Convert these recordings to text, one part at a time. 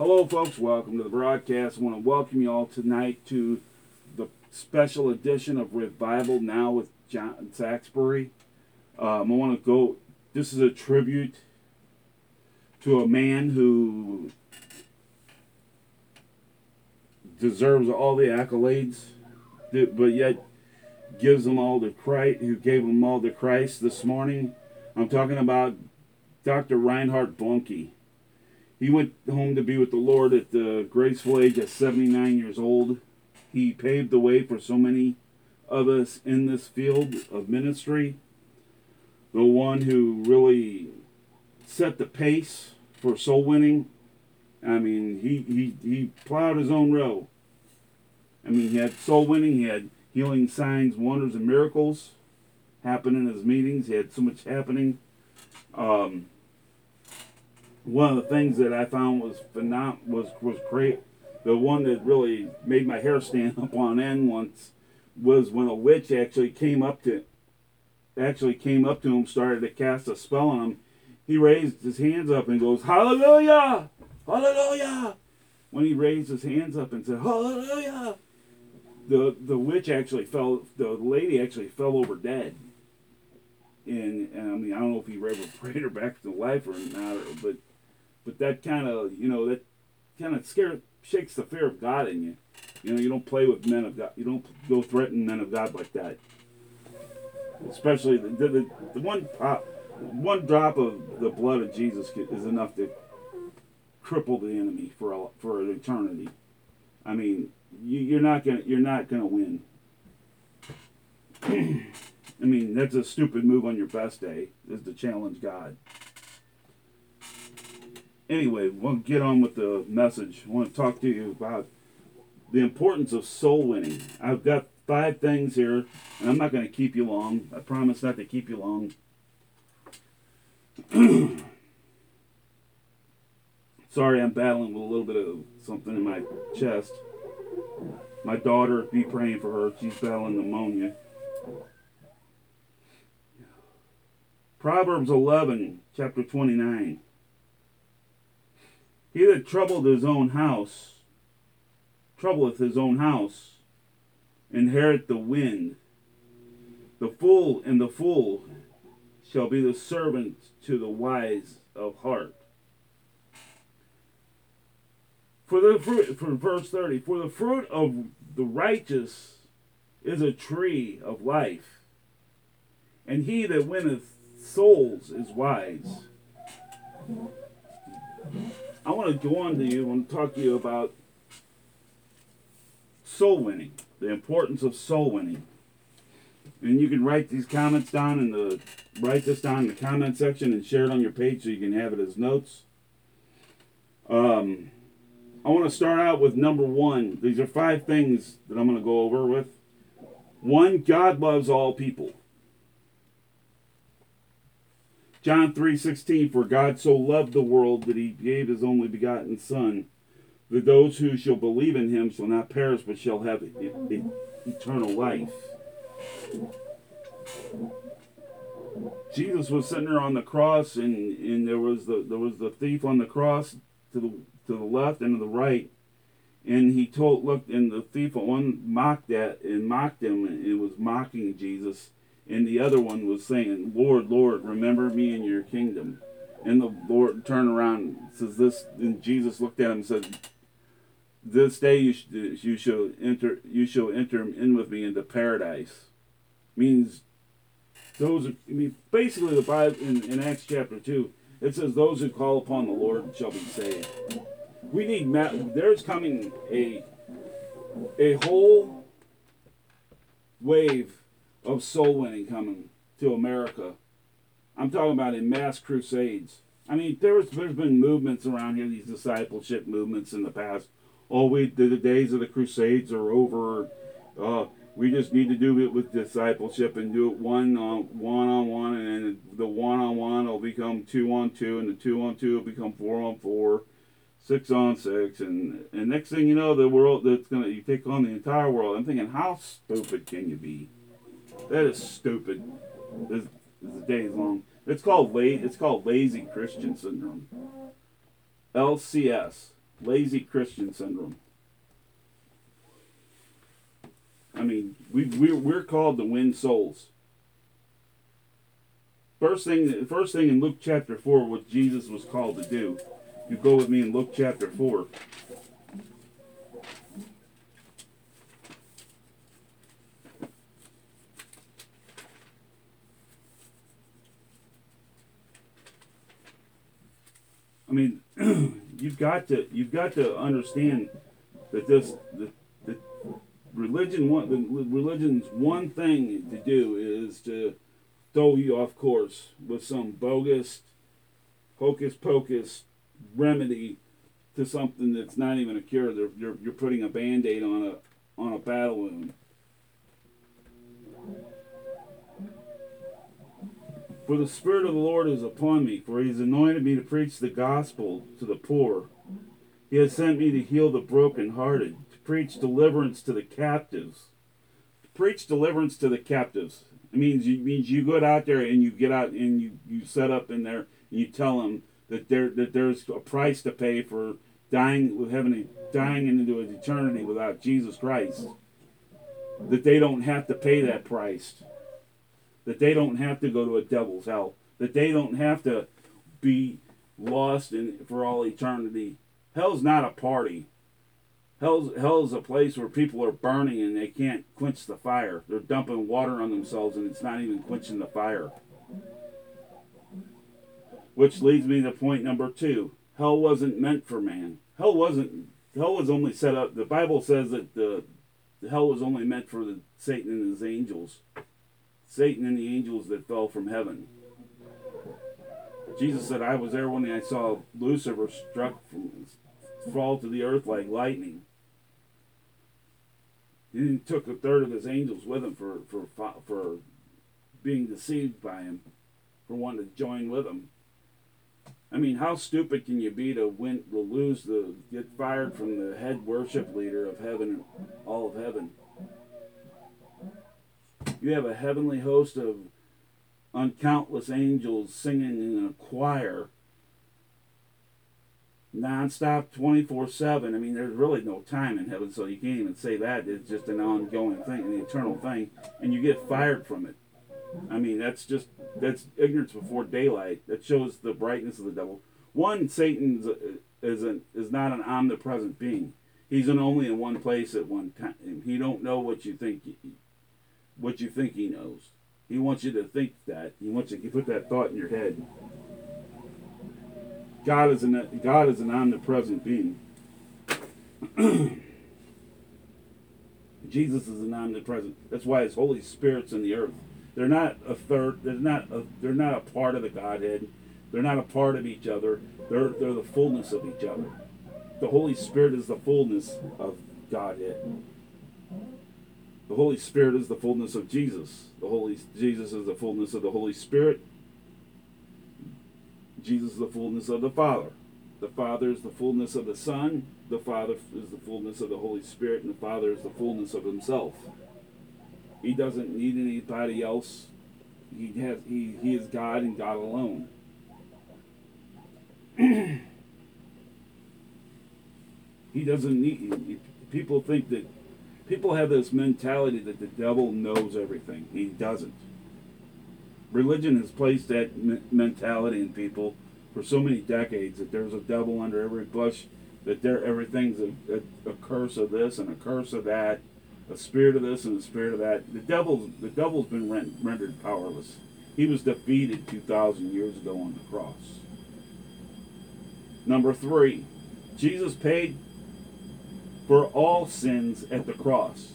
Hello, folks. Welcome to the broadcast. I want to welcome you all tonight to the special edition of Revival Now with John Saxbury. Um, I want to go, this is a tribute to a man who deserves all the accolades, but yet gives them all to Christ, who gave them all to Christ this morning. I'm talking about Dr. Reinhard Bonnke. He went home to be with the Lord at the graceful age of 79 years old. He paved the way for so many of us in this field of ministry. The one who really set the pace for soul winning. I mean, he, he, he plowed his own row. I mean, he had soul winning, he had healing signs, wonders, and miracles happen in his meetings. He had so much happening. Um, one of the things that I found was phenom- was was great. The one that really made my hair stand up on end once was when a witch actually came up to actually came up to him, started to cast a spell on him. He raised his hands up and goes, Hallelujah! Hallelujah! When he raised his hands up and said, Hallelujah! The the witch actually fell the lady actually fell over dead. And, and I mean I don't know if he ever prayed her back to life or not, but but that kind of you know that kind of scares shakes the fear of God in you. You know, you don't play with men of God. You don't go threaten men of God like that. Especially the the, the, one pop, one drop of the blood of Jesus is enough to cripple the enemy for a, for an eternity. I mean, you, you're not gonna you're not gonna win. I mean, that's a stupid move on your best day, is to challenge God anyway, we'll get on with the message. I want to talk to you about the importance of soul winning. I've got five things here, and I'm not going to keep you long. I promise not to keep you long. Sorry, I'm battling with a little bit of something in my chest. My daughter, be praying for her. She's battling pneumonia. Proverbs 11, chapter 29. He that troubleth his own house, troubleth his own house, inherit the wind. The fool and the fool shall be the servant to the wise of heart. For the fruit, for verse 30, for the fruit of the righteous is a tree of life, and he that winneth souls is wise. I want to go on to you and talk to you about soul winning, the importance of soul winning. And you can write these comments down in the write this down in the comment section and share it on your page so you can have it as notes. Um, I want to start out with number one. These are five things that I'm going to go over with. One, God loves all people. John 3:16 For God so loved the world that he gave his only begotten son that those who shall believe in him shall not perish but shall have eternal life. Jesus was sitting there on the cross and, and there was the there was the thief on the cross to the to the left and to the right. And he told look and the thief one mocked that and mocked him and was mocking Jesus and the other one was saying, Lord, Lord, remember me in your kingdom. And the Lord turned around and says this, and Jesus looked at him and said, This day you, sh- you shall enter you shall enter in with me into paradise. Means those I mean basically the Bible in, in Acts chapter two, it says those who call upon the Lord shall be saved. We need there's coming a a whole wave of soul winning coming to America. I'm talking about in mass crusades. I mean, there's there's been movements around here, these discipleship movements in the past. Oh, we the, the days of the crusades are over. Uh, we just need to do it with discipleship and do it one on one on one, and then the one on one will become two on two, and the two on two will become four on four, six on six, and and next thing you know, the world that's gonna you take on the entire world. I'm thinking, how stupid can you be? That is stupid. This, this day is long. It's called la- It's called lazy Christian syndrome. LCS. lazy Christian syndrome. I mean, we we're, we're called to win souls. First thing, first thing in Luke chapter four, what Jesus was called to do. You go with me in Luke chapter four. I mean, you've got to you've got to understand that this the, the religion one the religion's one thing to do is to throw you off course with some bogus hocus pocus remedy to something that's not even a cure. They're, you're, you're putting a band-aid on a on a battle wound. For the Spirit of the Lord is upon me, for he has anointed me to preach the gospel to the poor. He has sent me to heal the brokenhearted, to preach deliverance to the captives. To preach deliverance to the captives. It means you means you go out there and you get out and you, you set up in there and you tell them that there that there's a price to pay for dying with having dying into an eternity without Jesus Christ. That they don't have to pay that price that they don't have to go to a devil's hell, that they don't have to be lost in for all eternity. Hell's not a party. Hell's hell's a place where people are burning and they can't quench the fire. They're dumping water on themselves and it's not even quenching the fire. Which leads me to point number two. Hell wasn't meant for man. Hell wasn't hell was only set up the Bible says that the, the hell was only meant for the Satan and his angels. Satan and the angels that fell from heaven. Jesus said, I was there when I saw Lucifer struck fall to the earth like lightning. He took a third of his angels with him for, for, for being deceived by him, for wanting to join with him. I mean, how stupid can you be to win, to lose the, get fired from the head worship leader of heaven, all of heaven? You have a heavenly host of uncountless angels singing in a choir nonstop 24 7 i mean there's really no time in heaven so you can't even say that. It's just an ongoing thing an eternal thing and you get fired from it. I mean that's just that's ignorance before daylight. That shows the brightness of the devil. One satan is, an, is not an omnipresent being. He's in only in one place at one time. He don't know what you think what you think he knows. He wants you to think that. He wants you to put that thought in your head. God is an God is an omnipresent being. Jesus is an omnipresent. That's why His Holy Spirit's in the earth. They're not a third. They're not. A, they're not a part of the Godhead. They're not a part of each other. They're they're the fullness of each other. The Holy Spirit is the fullness of Godhead. The Holy Spirit is the fullness of Jesus. The Holy Jesus is the fullness of the Holy Spirit. Jesus is the fullness of the Father. The Father is the fullness of the Son. The Father is the fullness of the Holy Spirit, and the Father is the fullness of Himself. He doesn't need anybody else. He has he, he is God and God alone. he doesn't need people think that people have this mentality that the devil knows everything. He doesn't. Religion has placed that mentality in people for so many decades that there's a devil under every bush, that there everything's a, a, a curse of this and a curse of that, a spirit of this and a spirit of that. The devil's the devil's been rendered powerless. He was defeated 2,000 years ago on the cross. Number three, Jesus paid for all sins at the cross.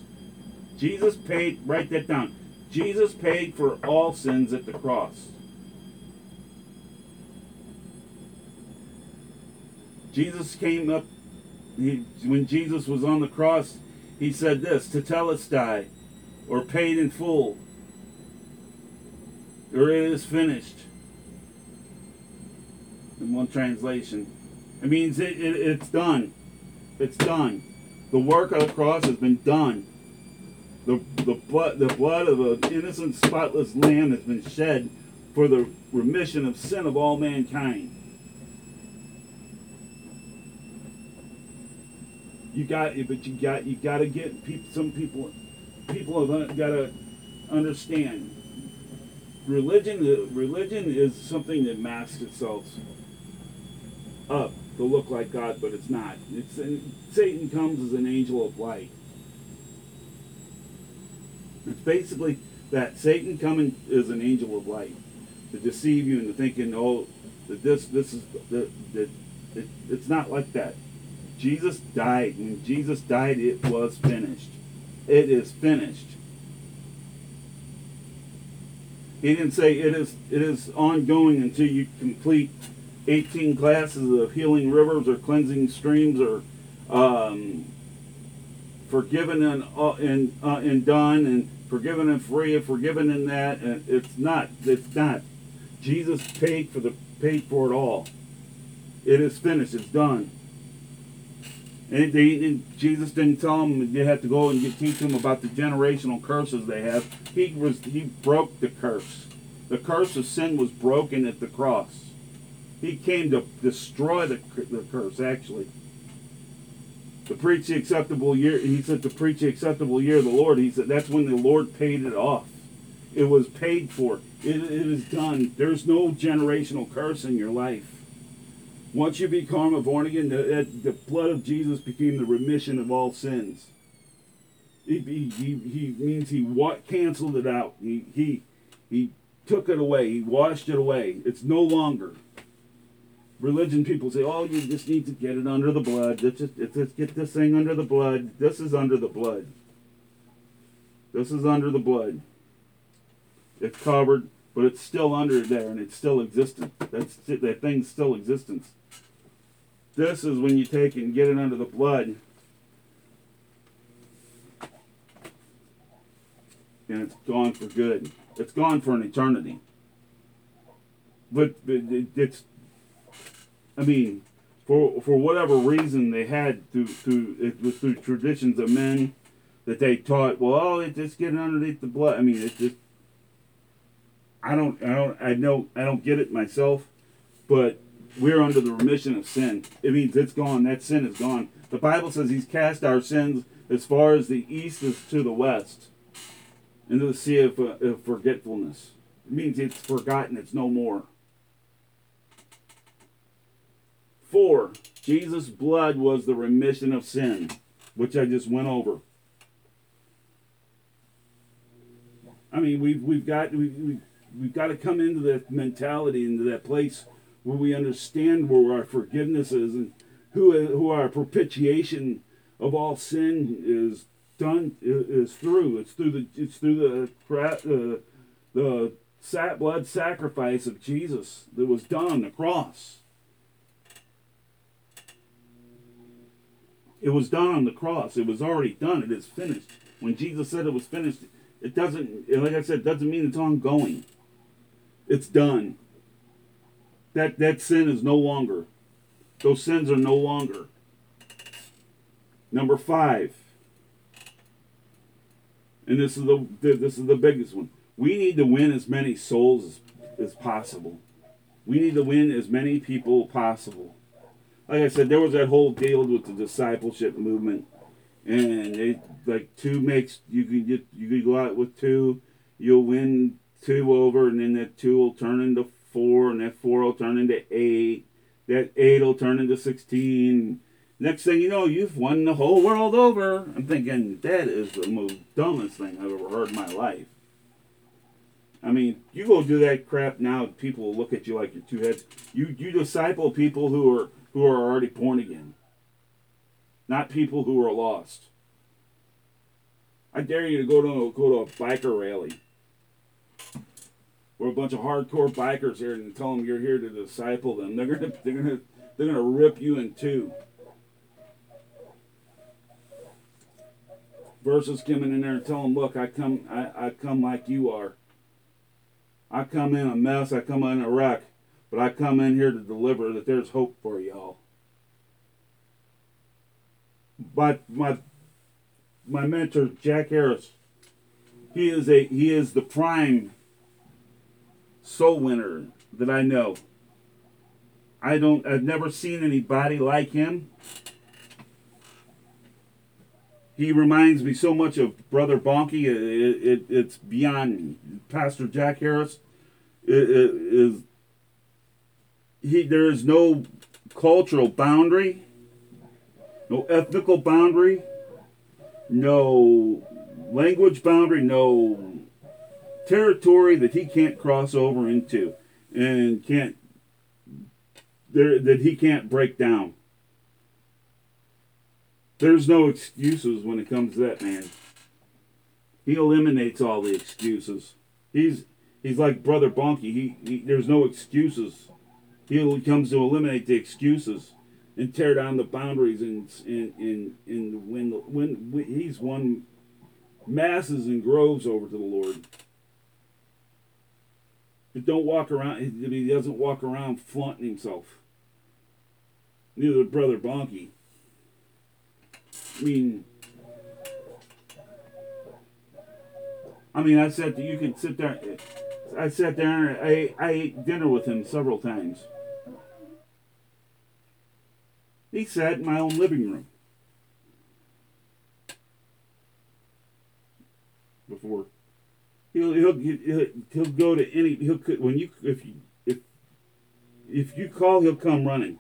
Jesus paid, write that down. Jesus paid for all sins at the cross. Jesus came up, he, when Jesus was on the cross, he said this, tetelestai, or paid in full, or it is finished. In one translation. It means it, it, it's done. It's done. The work of the cross has been done. The, the, blood, the blood of an innocent, spotless lamb has been shed for the remission of sin of all mankind. You got, it, but you got, you got to get people. Some people, people have got to understand. Religion, religion is something that masks itself up to look like God, but it's not. It's Satan comes as an angel of light. It's basically that Satan coming as an angel of light to deceive you into thinking, oh, that this this is that that it, it's not like that. Jesus died. When Jesus died, it was finished. It is finished. He didn't say it is it is ongoing until you complete 18 glasses of healing rivers or cleansing streams or um, forgiven and uh, and uh, and done and forgiven and free and forgiven in that and it's not it's not. Jesus paid for the paid for it all. It is finished it's done. And, they, and jesus didn't tell them they had to go and get, teach them about the generational curses they have. He was he broke the curse. The curse of sin was broken at the cross he came to destroy the, the curse actually to preach the acceptable year. He said to preach the acceptable year of the Lord. He said that's when the Lord paid it off. It was paid for. It, it is done. There's no generational curse in your life. Once you become a born again, the, the blood of Jesus became the remission of all sins. He, he, he, means he what canceled it out. He, he, he took it away. He washed it away. It's no longer religion people say, oh, you just need to get it under the blood. Let's just, let's get this thing under the blood. This is under the blood. This is under the blood. It's covered, but it's still under there and it's still existent. That's that thing's still existence. This is when you take and get it under the blood. And it's gone for good. It's gone for an eternity. But it's I mean, for for whatever reason they had through through it was through traditions of men that they taught. Well, oh, it just getting underneath the blood. I mean, it's just. I don't, I don't, I know, I don't get it myself, but we're under the remission of sin. It means it's gone. That sin is gone. The Bible says He's cast our sins as far as the east is to the west, into the sea of, of forgetfulness. It means it's forgotten. It's no more. For Jesus' blood was the remission of sin, which I just went over. I mean, we've we've got we, we we've got to come into that mentality, into that place where we understand where our forgiveness is and who who our propitiation of all sin is done is through. It's through the it's through the uh, the blood sacrifice of Jesus that was done on the cross. It was done on the cross. It was already done. It is finished. When Jesus said it was finished, it doesn't, like I said, doesn't mean it's ongoing. It's done. That that sin is no longer. Those sins are no longer. Number five, and this is the this is the biggest one. We need to win as many souls as, as possible. We need to win as many people possible like I said, there was that whole deal with the discipleship movement, and it like two makes you can get you can go out with two, you'll win two over, and then that two will turn into four, and that four will turn into eight, that eight will turn into sixteen. Next thing you know, you've won the whole world over. I'm thinking that is the most dumbest thing I've ever heard in my life. I mean, you go do that crap now, people look at you like you're two heads. You you disciple people who are who are already born again, not people who are lost. I dare you to go to go to a biker rally where a bunch of hardcore bikers here and tell them you're here to disciple them. They're gonna they're gonna they're gonna rip you in two. Versus coming in there and telling them, look, I come I, I come like you are. I come in a mess, I come in a wreck. But I come in here to deliver that there's hope for y'all. But my my mentor, Jack Harris, he is a he is the prime soul winner that I know. I don't I've never seen anybody like him. he reminds me so much of Brother Bonnke. It, it, it's beyond Pastor Jack Harris. Is he? There is no cultural boundary, no ethnical boundary, no language boundary, no territory that he can't cross over into and can't there that he can't break down. There's no excuses when it comes to that man. He eliminates all the excuses. He's he's like brother Bonnke. He, he there's no excuses. He comes to eliminate the excuses and tear down the boundaries and and and, and when when he's won masses and groves over to the Lord. But don't walk around. He doesn't walk around flaunting himself. Neither brother Bonnke. I mean, I mean, I said that you could sit there. I sat there I, I ate dinner with him several times. He sat in my own living room before. He'll he'll he'll, he'll go to any he'll when you if you if if you call he'll come running.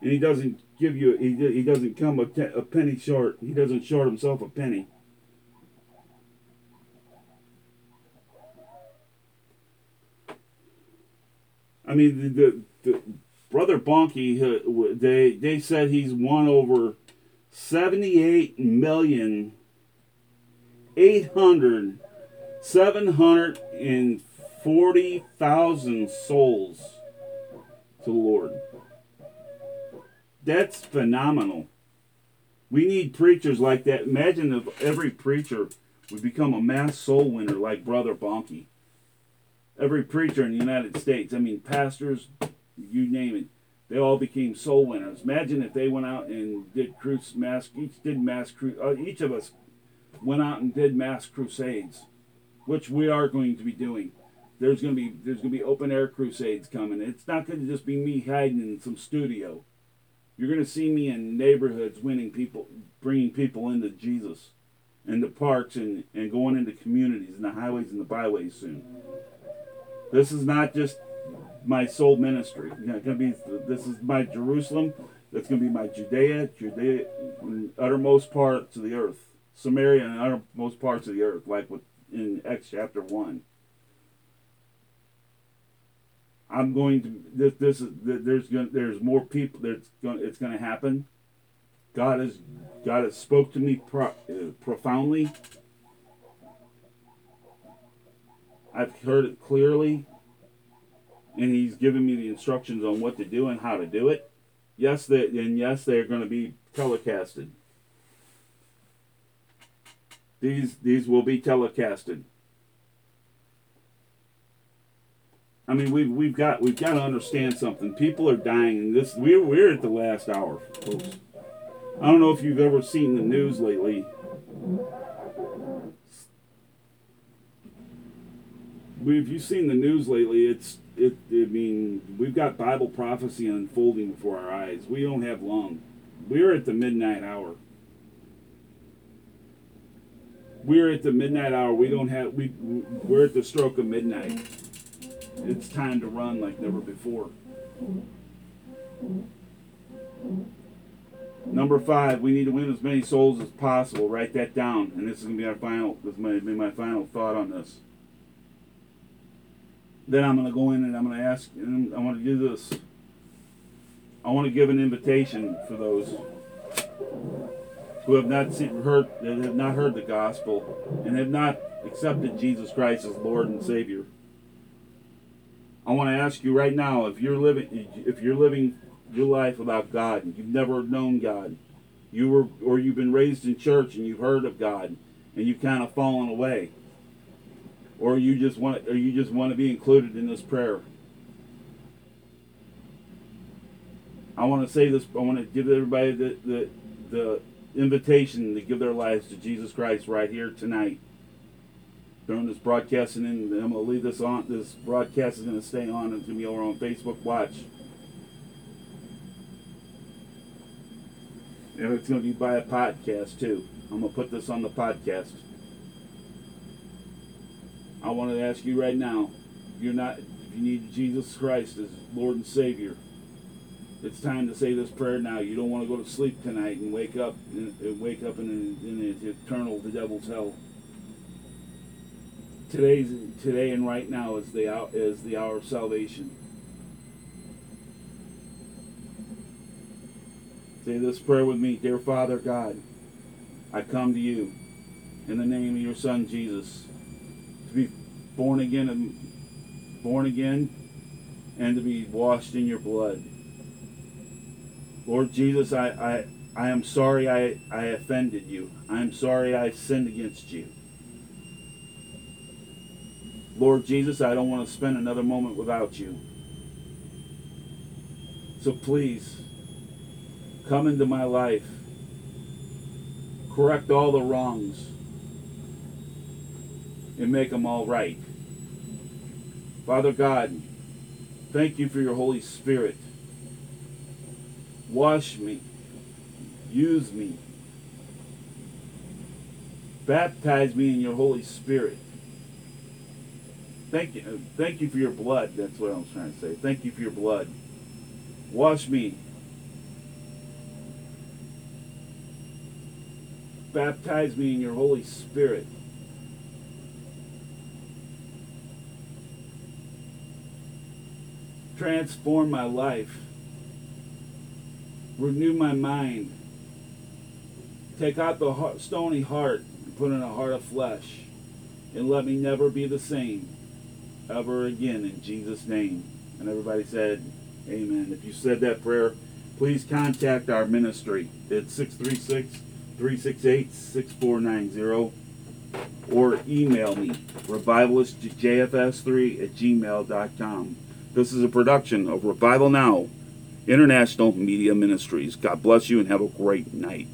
And he doesn't give you he he doesn't come a, a penny short. He doesn't short himself a penny. I mean the, the, the brother Bonnke, uh, they they said he's won over seventy eight million eight hundred seven hundred and forty thousand souls to the Lord. That's phenomenal. We need preachers like that. Imagine if every preacher would become a mass soul winner like Brother Bonnke. Every preacher in the United States, I mean, pastors, you name it, they all became soul winners. Imagine if they went out and did cruise mass, each did mass cru- uh, each of us went out and did mass crusades, which we are going to be doing. There's going to be there's going to be open air crusades coming. It's not going to just be me hiding in some studio. You're going to see me in neighborhoods winning people, bringing people into Jesus, and the parks and, and going into communities and the highways and the byways soon. This is not just my soul ministry. You know, gonna be this is my Jerusalem. That's gonna be my Judea, Judea, uttermost parts of the earth, Samaria, and uttermost parts of the earth, like in Acts chapter one. I'm going to this. This is there's going there's more people. That's going it's going to happen. God has God has spoke to me pro, uh, profoundly. I've heard it clearly and he's given me the instructions on what to do and how to do it. Yes, they, and yes, they're going to be telecasted. These these will be telecasted. I mean, we've we've got we've got to understand something. People are dying, this we're we're at the last hour, folks. I don't know if you've ever seen the news lately. If you've seen the news lately, it's it, I mean, we've got Bible prophecy unfolding before our eyes. We don't have long. We're at the midnight hour. We're at the midnight hour. We don't have we we're at the stroke of midnight. It's time to run like never before. Number five, we need to win as many souls as possible. Write that down, and this is gonna be our final. This is gonna be my final thought on this then I'm going to go in and I'm going to ask, and I want to do this. I want to give an invitation for those who have not seen, heard, that have not heard the gospel, and have not accepted Jesus Christ as Lord and Savior. I want to ask you right now, if you're living, if you're living your life without God, you've never known God, you were, or you've been raised in church and you've heard of God, and you've kind of fallen away or you just want or you just want to be included in this prayer. I want to say this. I want to give everybody the, the the invitation to give their lives to Jesus Christ right here tonight during this broadcasting. And I'm going to leave this on. This broadcast is going to stay on. It's going to be over on Facebook Watch. And it's going to be by a podcast too. I'm going to put this on the podcast. I want to ask you right now, if you're not, if you need Jesus Christ as Lord and Savior, it's time to say this prayer now. You don't want to go to sleep tonight and wake up, and wake up in, in, in eternal, the devil's hell. Today's today and right now is the hour, is the hour of salvation. Say this prayer with me, dear Father God. I come to you in the name of your Son Jesus to be born again and born again and to be washed in your blood. Lord Jesus, I, I, I am sorry I, I offended you. I am sorry I sinned against you. Lord Jesus, I don't want to spend another moment without you. So please, come into my life. Correct all the wrongs and make them all right. Father God, thank you for your Holy Spirit. Wash me. Use me. Baptize me in your Holy Spirit. Thank you. Uh, thank you for your blood. That's what I was trying to say. Thank you for your blood. Wash me. Baptize me in your Holy Spirit. Transform my life. Renew my mind. Take out the heart, stony heart and put in a heart of flesh. And let me never be the same ever again in Jesus' name. And everybody said, Amen. If you said that prayer, please contact our ministry. It's 636 368 6490 or email me, revivalistjfs3 at gmail.com. This is a production of Revival Now International Media Ministries. God bless you and have a great night.